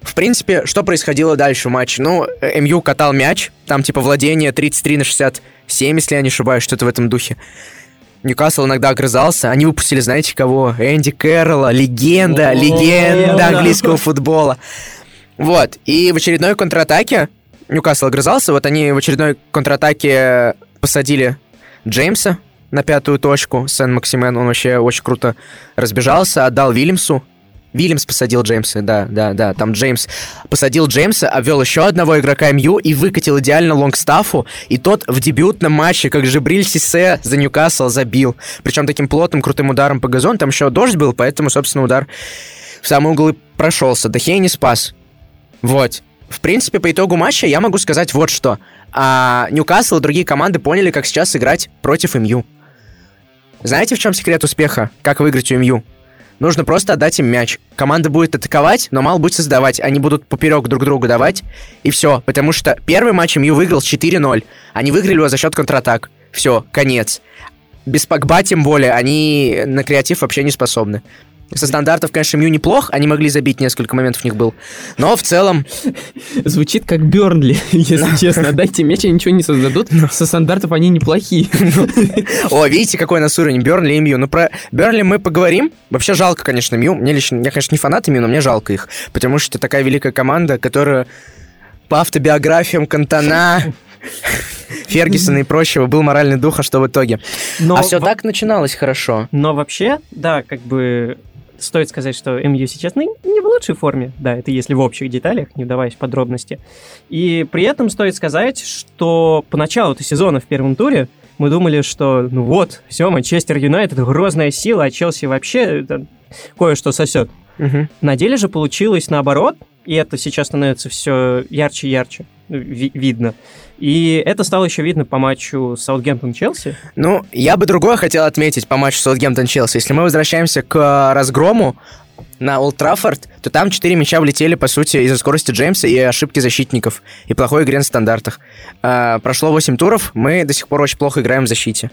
В принципе, что происходило дальше в матче? Ну, э, МЮ катал мяч, там типа владение 33 на 67, если я не ошибаюсь, что-то в этом духе. Ньюкасл иногда огрызался. Они выпустили, знаете, кого? Энди Кэрролла, легенда, О, легенда да. английского футбола. Вот. И в очередной контратаке Ньюкасл огрызался. Вот они в очередной контратаке посадили Джеймса на пятую точку. Сен-Максимен, он вообще очень круто разбежался, отдал Вильямсу. Вильямс посадил Джеймса, да, да, да. Там Джеймс посадил Джеймса, обвел еще одного игрока МЮ и выкатил идеально Лонгстафу. И тот в дебютном матче, как же Бриль Сисе за Ньюкасл забил. Причем таким плотным, крутым ударом по газону. Там еще дождь был, поэтому, собственно, удар в самый угол и прошелся. Дахей не спас. Вот. В принципе, по итогу матча я могу сказать вот что. А Ньюкасл и другие команды поняли, как сейчас играть против МЮ. Знаете, в чем секрет успеха? Как выиграть у МЮ? Нужно просто отдать им мяч. Команда будет атаковать, но мало будет создавать. Они будут поперек друг другу давать, и все. Потому что первый матч МЮ выиграл с 4-0. Они выиграли его за счет контратак. Все, конец. Без Погба, тем более, они на креатив вообще не способны. Со стандартов, конечно, Мью неплох, они могли забить, несколько моментов у них был. Но в целом... (laughs) Звучит как Бернли, (laughs) если честно. Дайте мяч, они ничего не создадут. (laughs) Со стандартов они неплохие. О, видите, какой у нас уровень Бернли и Мью. Ну, про Бернли мы поговорим. Вообще жалко, конечно, Мью. Мне лично, я, конечно, не фанат Мью, но мне жалко их. Потому что такая великая команда, которая по автобиографиям Кантана, Фергюсона и прочего был моральный дух, а что в итоге? Но а все во- так начиналось хорошо. Но вообще, да, как бы стоит сказать, что МЮ сейчас ну, не в лучшей форме, да, это если в общих деталях, не вдаваясь в подробности. И при этом стоит сказать, что поначалу этого сезона в первом туре мы думали, что ну вот, все, Манчестер Юнайтед грозная сила, а Челси вообще это, кое-что сосет. Мгм. На деле же получилось наоборот, и это сейчас становится все ярче и ярче ви- видно. И это стало еще видно по матчу Саутгемптон-Челси. Ну, я бы другое хотел отметить по матчу Саутгемптон-Челси. Если мы возвращаемся к э, разгрому на Олд Траффорд, то там 4 мяча влетели, по сути, из-за скорости Джеймса и ошибки защитников, и плохой игре на стандартах. А, прошло 8 туров, мы до сих пор очень плохо играем в защите.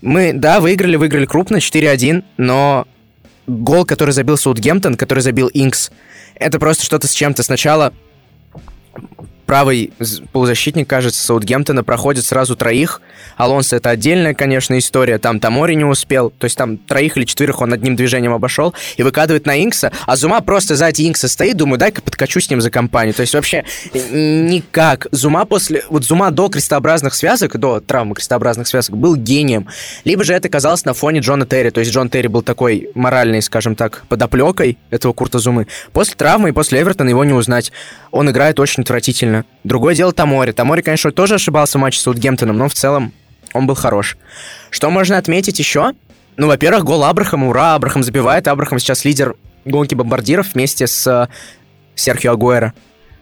Мы, да, выиграли, выиграли крупно, 4-1, но гол, который забил Саутгемптон, который забил Инкс, это просто что-то с чем-то. Сначала правый полузащитник, кажется, Саутгемптона проходит сразу троих. Алонсо это отдельная, конечно, история. Там Тамори не успел. То есть там троих или четверых он одним движением обошел и выкатывает на Инкса. А Зума просто сзади Инкса стоит. Думаю, дай-ка подкачу с ним за компанию. То есть вообще никак. Зума после... Вот Зума до крестообразных связок, до травмы крестообразных связок был гением. Либо же это казалось на фоне Джона Терри. То есть Джон Терри был такой моральный, скажем так, подоплекой этого Курта Зумы. После травмы и после Эвертона его не узнать. Он играет очень отвратительно. Другое дело Тамори. Тамори, конечно, тоже ошибался в матче с Саутгемптоном, но в целом он был хорош. Что можно отметить еще? Ну, во-первых, гол Абрахама, ура, Абрахам забивает. Абрахам сейчас лидер гонки бомбардиров вместе с э, Серхио Агуэро.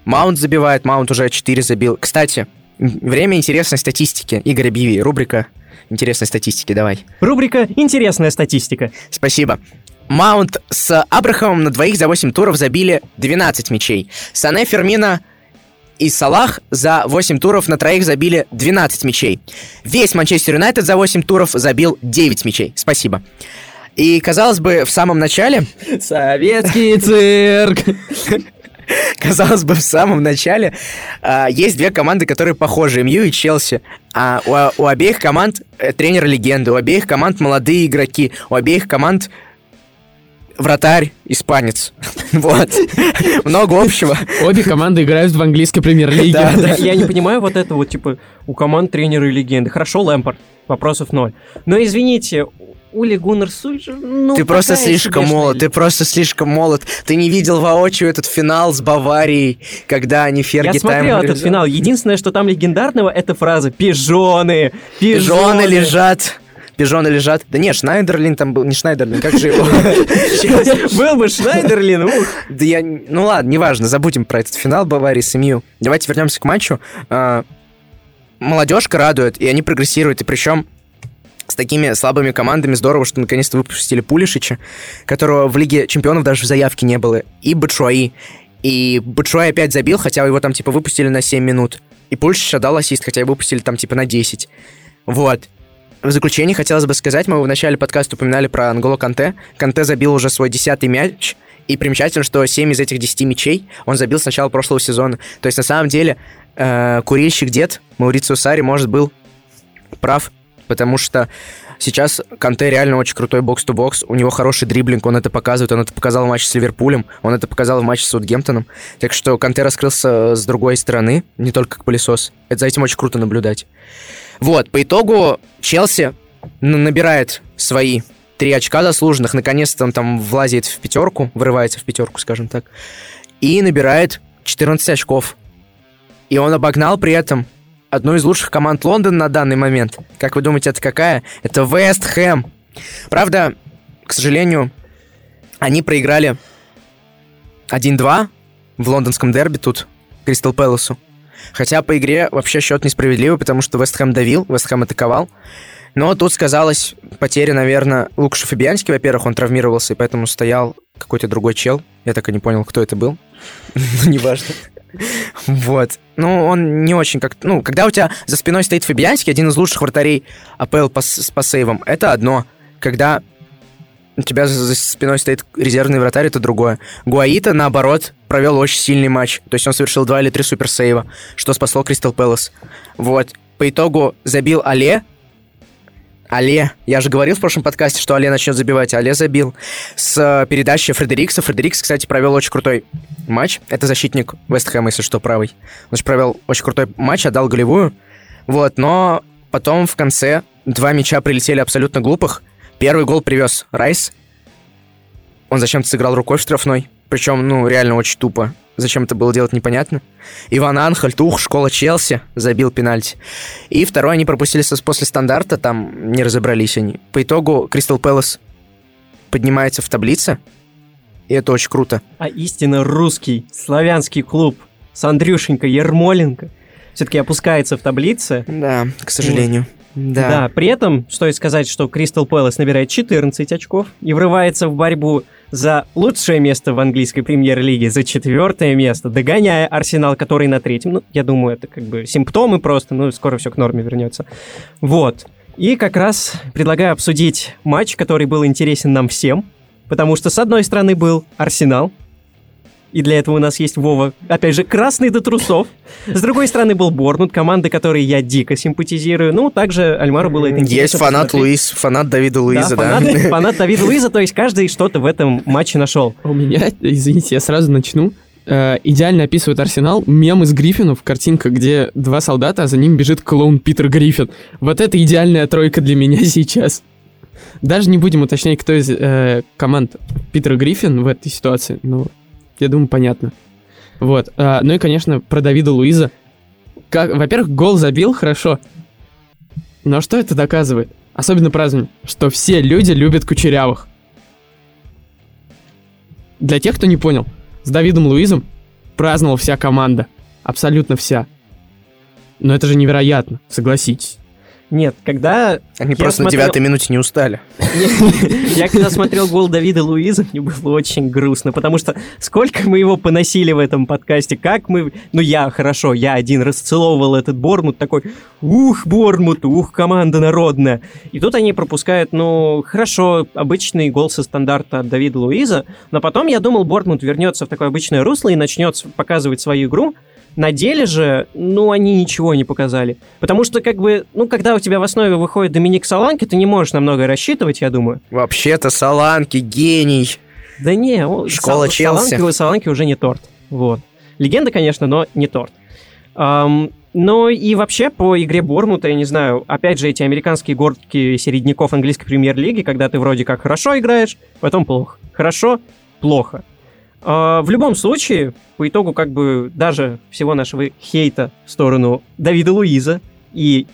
Маунт забивает, Маунт уже 4 забил. Кстати, время интересной статистики. Игорь Биви, рубрика интересной статистики, давай. Рубрика «Интересная статистика». Спасибо. Маунт с Абрахамом на двоих за 8 туров забили 12 мячей. Сане, Фермина и Салах за 8 туров на троих забили 12 мячей. Весь Манчестер Юнайтед за 8 туров забил 9 мячей. Спасибо. И, казалось бы, в самом начале, (laughs) Советский цирк. (laughs) казалось бы, в самом начале а, есть две команды, которые похожи, МЮ и Челси. А у, у обеих команд э, тренер легенды, у обеих команд молодые игроки, у обеих команд вратарь испанец. (laughs) Вот. Много общего. Обе команды играют в английской премьер-лиге. Да, да. Я не понимаю вот это вот, типа, у команд тренеры и легенды. Хорошо, Лэмпорт, вопросов ноль. Но извините, Ули Гуннер Сульджер, ну, Ты просто слишком себе молод, ты просто слишком молод. Ты не видел воочию этот финал с Баварией, когда они Ферги Я смотрел этот финал. Единственное, что там легендарного, это фраза «Пижоны! Пижоны лежат. Пижоны лежат. Да нет, Шнайдерлин там был. Не Шнайдерлин, как же его? (laughs) Был бы Шнайдерлин. Да я... Ну ладно, неважно, забудем про этот финал Баварии с МЮ. Давайте вернемся к матчу. А, Молодежка радует, и они прогрессируют, и причем с такими слабыми командами здорово, что наконец-то выпустили Пулишича, которого в Лиге Чемпионов даже в заявке не было, и Бачуаи. И Бачуаи опять забил, хотя его там типа выпустили на 7 минут. И Пулишич отдал ассист, хотя его выпустили там типа на 10. Вот. В заключение хотелось бы сказать, мы в начале подкаста упоминали про Анголо Канте. Канте забил уже свой десятый мяч, и примечательно, что 7 из этих 10 мячей он забил с начала прошлого сезона. То есть, на самом деле, э, курильщик-дед Маурицио Сари, может, был прав, потому что сейчас Канте реально очень крутой бокс-то-бокс, у него хороший дриблинг, он это показывает, он это показал в матче с Ливерпулем, он это показал в матче с Саутгемптоном. Так что Канте раскрылся с другой стороны, не только как пылесос. Это за этим очень круто наблюдать. Вот, по итогу Челси набирает свои три очка заслуженных, наконец-то он там влазит в пятерку, вырывается в пятерку, скажем так, и набирает 14 очков. И он обогнал при этом одну из лучших команд Лондона на данный момент. Как вы думаете, это какая? Это Вест Хэм. Правда, к сожалению, они проиграли 1-2 в лондонском дерби тут Кристал Пэласу. Хотя по игре вообще счет несправедливый, потому что Вест Хэм давил, Вест Хэм атаковал. Но тут сказалась потеря, наверное, Лукаша Фабианский, во-первых, он травмировался, и поэтому стоял какой-то другой чел. Я так и не понял, кто это был. (laughs) Ну, неважно. Вот. Ну, он не очень как... Ну, когда у тебя за спиной стоит Фабианский, один из лучших вратарей АПЛ по, по сейвам, это одно. Когда у тебя за спиной стоит резервный вратарь, это другое. Гуаита, наоборот, провел очень сильный матч. То есть он совершил два или три суперсейва, что спасло Кристал Пэлас. Вот. По итогу забил Але. Але. Я же говорил в прошлом подкасте, что Але начнет забивать. Але забил. С э, передачи Фредерикса. Фредерикс, кстати, провел очень крутой матч. Это защитник Вестхэма, если что, правый. Же провел очень крутой матч, отдал голевую. Вот, но потом в конце два мяча прилетели абсолютно глупых. Первый гол привез Райс. Он зачем-то сыграл рукой в штрафной. Причем, ну, реально очень тупо. Зачем это было делать, непонятно. Иван Анхальт, ух, школа Челси, забил пенальти. И второй они пропустили после стандарта, там не разобрались они. По итогу Кристал Пэлас поднимается в таблице, и это очень круто. А истинно русский, славянский клуб с Андрюшенька Ермоленко все-таки опускается в таблице. Да, к сожалению. Да. Да. при этом стоит сказать, что Кристал Пэлас набирает 14 очков и врывается в борьбу за лучшее место в английской премьер-лиге, за четвертое место, догоняя Арсенал, который на третьем. Ну, я думаю, это как бы симптомы просто, ну, скоро все к норме вернется. Вот. И как раз предлагаю обсудить матч, который был интересен нам всем, потому что с одной стороны был Арсенал, и для этого у нас есть Вова, опять же, красный до трусов. С другой стороны был Борнут, команды, которой я дико симпатизирую. Ну, также Альмару было это интересно. Есть фанат посмотреть. Луис, фанат Давида Луиза, да. фанат, (laughs) фанат Давида Луиза, то есть каждый что-то в этом матче нашел. У меня, извините, я сразу начну. Э, идеально описывает Арсенал мем из Гриффинов, картинка, где два солдата, а за ним бежит клоун Питер Гриффин. Вот это идеальная тройка для меня (laughs) сейчас. Даже не будем уточнять, кто из э, команд Питера Гриффин в этой ситуации, но я думаю, понятно. Вот. А, ну и, конечно, про Давида Луиза. Как, во-первых, гол забил, хорошо. Но что это доказывает? Особенно празднование, что все люди любят кучерявых. Для тех, кто не понял, с Давидом Луизом праздновала вся команда. Абсолютно вся. Но это же невероятно, согласитесь. Нет, когда... Они просто смотрел- на девятой минуте не устали. (laughs) Я когда смотрел гол Давида Луиза, мне было очень грустно, потому что сколько мы его поносили в этом подкасте, как мы... Ну, я, хорошо, я один расцеловывал этот Бормут, такой, ух, Бормут, ух, команда народная. И тут они пропускают, ну, хорошо, обычный гол со стандарта от Давида Луиза, но потом я думал, Бормут вернется в такое обычное русло и начнет показывать свою игру, на деле же, ну, они ничего не показали. Потому что, как бы, ну, когда у тебя в основе выходит Доминик Саланки, ты не можешь на многое рассчитывать, я думаю. Вообще-то Саланки, гений. Да не, Школа Сал- Челси. Саланки, Саланки уже не торт. Вот. Легенда, конечно, но не торт. Ам, ну и вообще по игре Бормута, я не знаю, опять же эти американские горки середняков английской премьер-лиги, когда ты вроде как хорошо играешь, потом плохо. Хорошо, плохо. А, в любом случае, по итогу как бы даже всего нашего хейта в сторону Давида Луиза и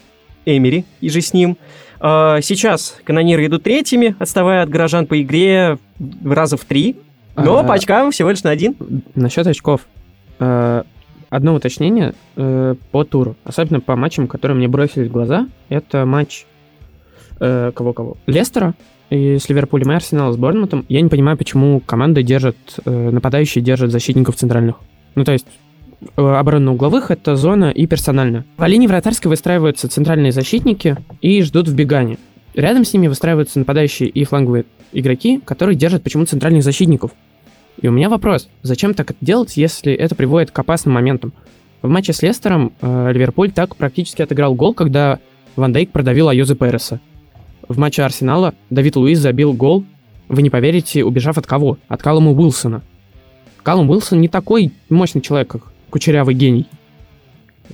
Эмери, и же с ним, а, сейчас канониры идут третьими, отставая от горожан по игре раза в три, но А, по очкам всего лишь на один. Насчет очков. Э, Одно уточнение э, по туру, особенно по матчам, которые мне бросились в глаза. Это матч э, кого-кого? Лестера и с Ливерпулем и Арсенала с Борнмутом. Я не понимаю, почему команды держат, э, нападающие держат защитников центральных. Ну, то есть э, оборона угловых — это зона и персональная. В линии вратарской выстраиваются центральные защитники и ждут вбегания. Рядом с ними выстраиваются нападающие и фланговые игроки, которые держат почему-то центральных защитников. И у меня вопрос, зачем так это делать, если это приводит к опасным моментам? В матче с Лестером э, Ливерпуль так практически отыграл гол, когда Ван Дейк продавил Айоза Переса. В матче Арсенала Давид Луис забил гол, вы не поверите, убежав от кого? От Калума Уилсона. Калум Уилсон не такой мощный человек, как кучерявый гений.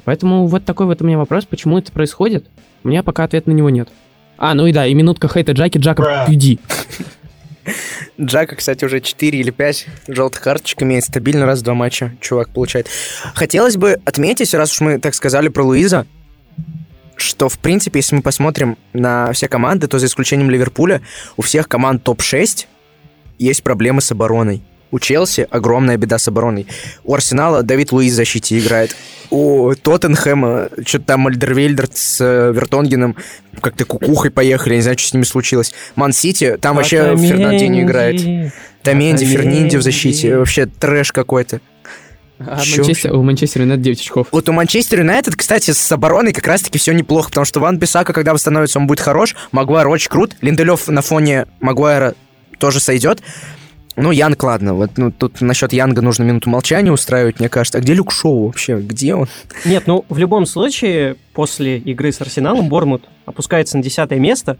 Поэтому вот такой вот у меня вопрос, почему это происходит? У меня пока ответа на него нет. А, ну и да, и минутка хейта Джаки, Джака, иди. Джака, кстати, уже 4 или 5 желтых карточек имеет стабильно раз в два матча. Чувак получает. Хотелось бы отметить, раз уж мы так сказали про Луиза, что, в принципе, если мы посмотрим на все команды, то за исключением Ливерпуля, у всех команд топ-6 есть проблемы с обороной. У Челси огромная беда с обороной. У Арсенала Давид Луис в защите играет. У Тоттенхэма что-то там Альдервельдерт с э, Вертонгеном как-то кукухой поехали, не знаю, что с ними случилось. Ман-Сити, там вообще. Фернандинho играет. Таменди, Фернинди в защите. Вообще трэш какой-то. А Манчестер- у Манчестера Юнайтед 9 очков. Вот у Манчестер Юнайтед, кстати, с обороной как раз-таки все неплохо, потому что Ван Бисака, когда восстановится, он будет хорош. Магуайр очень крут. Линделев на фоне Магуайра тоже сойдет. Ну, Янг, ладно, вот ну, тут насчет Янга нужно минуту молчания устраивать, мне кажется. А где Люк Шоу вообще? Где он? Нет, ну в любом случае, после игры с Арсеналом Бормут опускается на десятое место,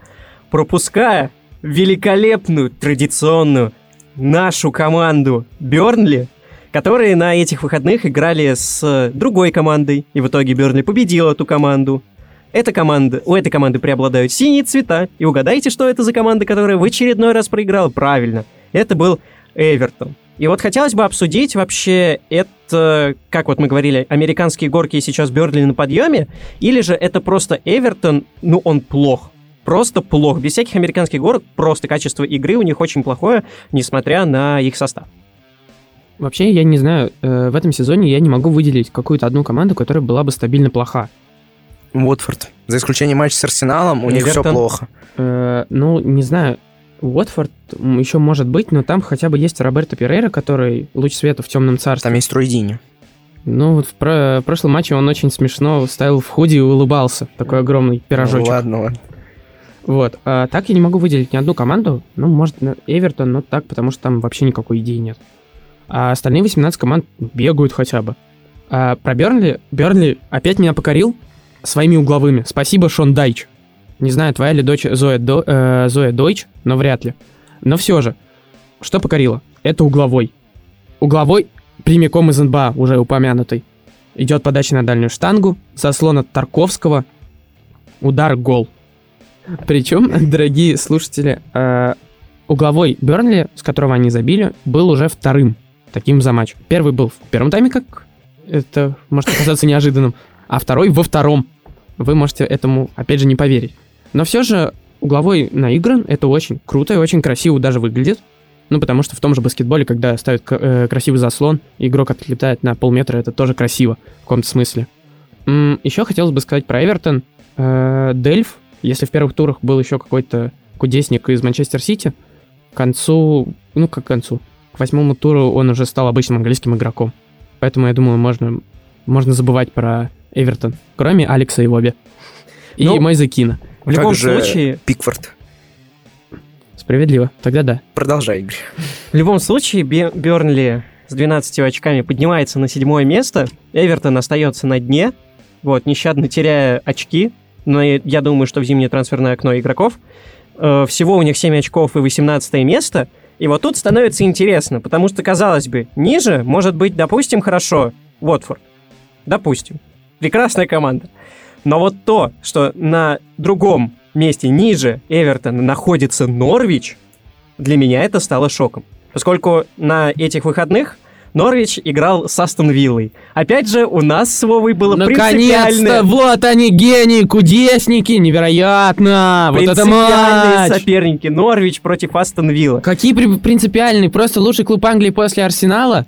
пропуская великолепную, традиционную нашу команду Бернли, которые на этих выходных играли с другой командой, и в итоге Бернли победил эту команду. Эта команда, у этой команды преобладают синие цвета, и угадайте, что это за команда, которая в очередной раз проиграла? Правильно, это был Эвертон. И вот хотелось бы обсудить вообще это, как вот мы говорили, американские горки сейчас Бернли на подъеме, или же это просто Эвертон, ну он плох. Просто плох. Без всяких американских горок, просто качество игры у них очень плохое, несмотря на их состав. Вообще, я не знаю, э, в этом сезоне я не могу выделить какую-то одну команду, которая была бы стабильно плоха. Уотфорд. За исключением матча с Арсеналом, у них все плохо. Э, ну, не знаю, Уотфорд еще может быть, но там хотя бы есть Роберто Перейра, который луч света в темном царстве. Там есть Руидини. Ну, вот в про- прошлом матче он очень смешно ставил в худи и улыбался. Такой огромный пирожочек. Ну, ладно, ладно. Вот. А так я не могу выделить ни одну команду. Ну, может, Эвертон, но так, потому что там вообще никакой идеи нет. А остальные 18 команд бегают хотя бы. А про Бернли... Бернли опять меня покорил своими угловыми. Спасибо, Шон Дайч. Не знаю, твоя ли дочь Зоя, До- э, Зоя Дойч, но вряд ли. Но все же, что покорило? Это угловой. Угловой прямиком из НБА, уже упомянутый. Идет подача на дальнюю штангу, заслон от Тарковского, удар, гол. Причем, (laughs) дорогие слушатели, э, угловой Бернли, с которого они забили, был уже вторым таким за матч. Первый был в первом тайме, как это может показаться неожиданным, а второй во втором. Вы можете этому, опять же, не поверить. Но все же угловой наигран, это очень круто и очень красиво даже выглядит. Ну, потому что в том же баскетболе, когда ставят э, красивый заслон, игрок отлетает на полметра, это тоже красиво в каком-то смысле. еще хотелось бы сказать про Эвертон. Э, Дельф, если в первых турах был еще какой-то кудесник из Манчестер Сити, к концу, ну, как к концу, к восьмому туру он уже стал обычным английским игроком. Поэтому, я думаю, можно, можно забывать про Эвертон, кроме Алекса и Воби. И Ну, Мойзе Кина. В любом Как же случае, Пикфорд. Справедливо. Тогда да. Продолжай, Игорь. В любом случае, Бе- Бернли с 12 очками поднимается на седьмое место, Эвертон остается на дне, вот, нещадно теряя очки, но я я думаю, что в зимнее трансферное окно игроков. Э, Всего у них 7 очков и 18 место, и вот тут становится интересно, потому что, казалось бы, ниже может быть, допустим, хорошо, Уотфорд. Допустим. Прекрасная команда. Но вот то, что на другом месте ниже Эвертона находится Норвич, для меня это стало шоком. Поскольку на этих выходных Норвич играл с Астон Виллой. Опять же, у нас с Вовой было Наконец-то! Вот они, гении, кудесники! Невероятно! Вот это матч! соперники. Норвич против Астон Вилла. Какие при- принципиальные? Просто лучший клуб Англии после Арсенала?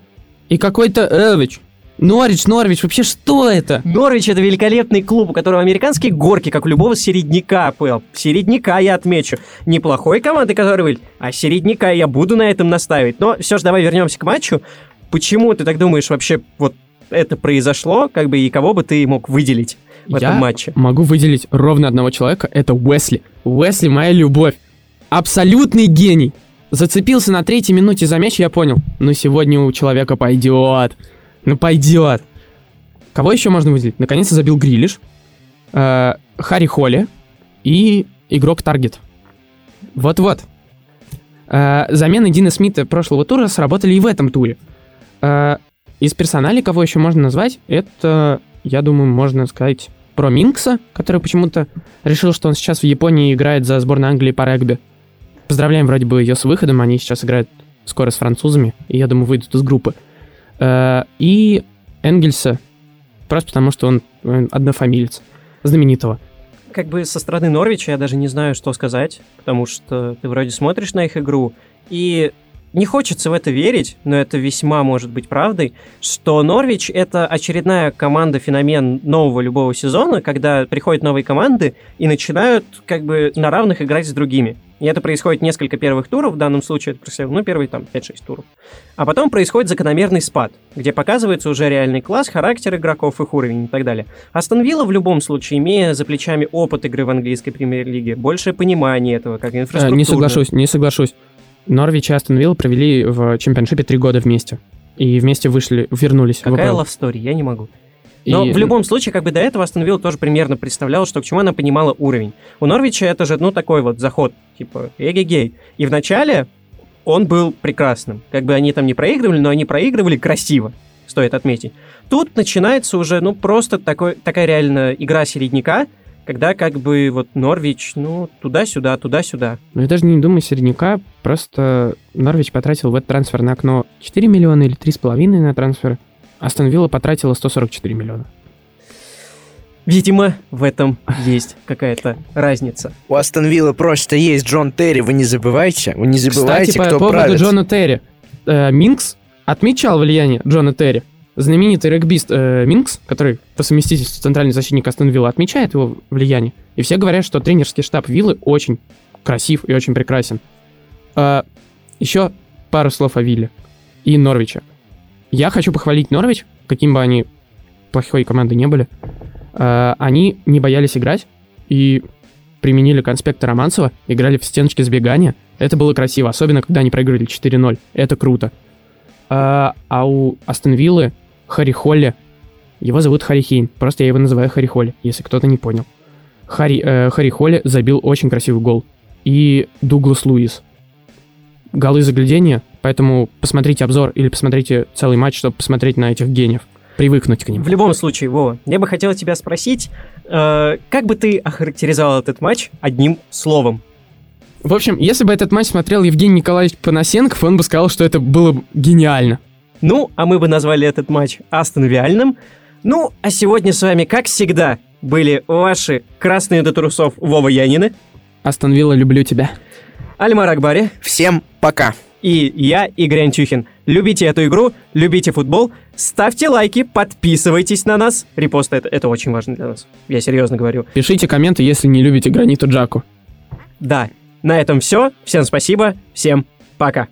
И какой-то Эвич. Норвич, Норвич, вообще что это? Норвич это великолепный клуб, у которого американские горки, как у любого середняка, АПЛ. Середняка я отмечу. Неплохой команды, который вы, а середняка я буду на этом настаивать. Но все же давай вернемся к матчу. Почему ты так думаешь вообще вот это произошло, как бы и кого бы ты мог выделить в Я этом матче? могу выделить ровно одного человека, это Уэсли. Уэсли моя любовь. Абсолютный гений. Зацепился на третьей минуте за мяч, я понял. Ну сегодня у человека пойдет. Ну пойдет. Кого еще можно выделить? Наконец-то забил Грилиш, э, Харри Холли и игрок Таргет. Вот-вот. Э, замены Дина Смита прошлого тура сработали и в этом туре. Э, из персоналей, кого еще можно назвать, это, я думаю, можно сказать про Минкса, который почему-то решил, что он сейчас в Японии играет за сборную Англии по регби. Поздравляем вроде бы ее с выходом, они сейчас играют скоро с французами, и я думаю, выйдут из группы. Э, И Энгельса, просто потому что он однофамилец, знаменитого. Как бы со стороны Норвича я даже не знаю, что сказать, потому что ты вроде смотришь на их игру, и не хочется в это верить, но это весьма может быть правдой, что Норвич — это очередная команда-феномен нового любого сезона, когда приходят новые команды и начинают как бы на равных играть с другими. И это происходит несколько первых туров, в данном случае это происходит, ну, первые там 5-6 туров. А потом происходит закономерный спад, где показывается уже реальный класс, характер игроков, их уровень и так далее. Астон Вилла в любом случае, имея за плечами опыт игры в английской премьер-лиге, большее понимание этого, как инфраструктура. Э, Не соглашусь, не соглашусь. Норвич и Астон Вилл провели в чемпионшипе три года вместе. И вместе вышли, вернулись в Какая АПЛ. love story, я не могу. Но И- в любом случае, как бы до этого Астон Вилла тоже примерно представлял, что к чему она понимала уровень. У Норвича это же, ну, такой вот заход, типа, эгегей. И вначале он был прекрасным. Как бы они там не проигрывали, но они проигрывали красиво, стоит отметить. Тут начинается уже, ну, просто такой, такая реально игра середняка, когда как бы вот Норвич, ну, туда-сюда, туда-сюда. Ну, я даже не думаю середняка, просто Норвич потратил в это трансферное окно 4 миллиона или 3,5 на трансферы. Астон Вилла потратила 144 миллиона. Видимо, в этом есть какая-то разница. У Астон Вилла просто есть Джон Терри, вы не забывайте. Вы не забывайте, Кстати, по кто поводу правит. Джона Терри. Э, Минкс отмечал влияние Джона Терри. Знаменитый регбист э, Минкс, который по совместительству центральный защитник Астон Вилла, отмечает его влияние. И все говорят, что тренерский штаб Виллы очень красив и очень прекрасен. Э, еще пару слов о Вилле и Норвиче. Я хочу похвалить Норвич, каким бы они плохой командой не были. Э, они не боялись играть и применили конспекты Романцева, играли в стеночке сбегания. Это было красиво, особенно когда они проиграли 4-0. Это круто. А, а у Астон Виллы Харри Холли, его зовут Харри Хейн, просто я его называю Харри Холли, если кто-то не понял. Харри, э, Харри Холли забил очень красивый гол. И Дуглас Луис. Голы заглядения, поэтому посмотрите обзор или посмотрите целый матч, чтобы посмотреть на этих гениев. Привыкнуть к ним. В любом случае, Вова, я бы хотел тебя спросить, э, как бы ты охарактеризовал этот матч одним словом? В общем, если бы этот матч смотрел Евгений Николаевич Панасенков, он бы сказал, что это было бы гениально. Ну, а мы бы назвали этот матч Астон Виальным. Ну, а сегодня с вами, как всегда, были ваши красные до трусов Вова Янины, Астон Вилла, люблю тебя. Альмар Акбари Всем пока. и я, Игорь Антюхин. Любите эту игру, любите футбол, ставьте лайки, подписывайтесь на нас. Репосты это, это очень важно для нас. Я серьезно говорю. Пишите комменты, если не любите Граниту Джаку. Да, на этом все. Всем спасибо, всем пока.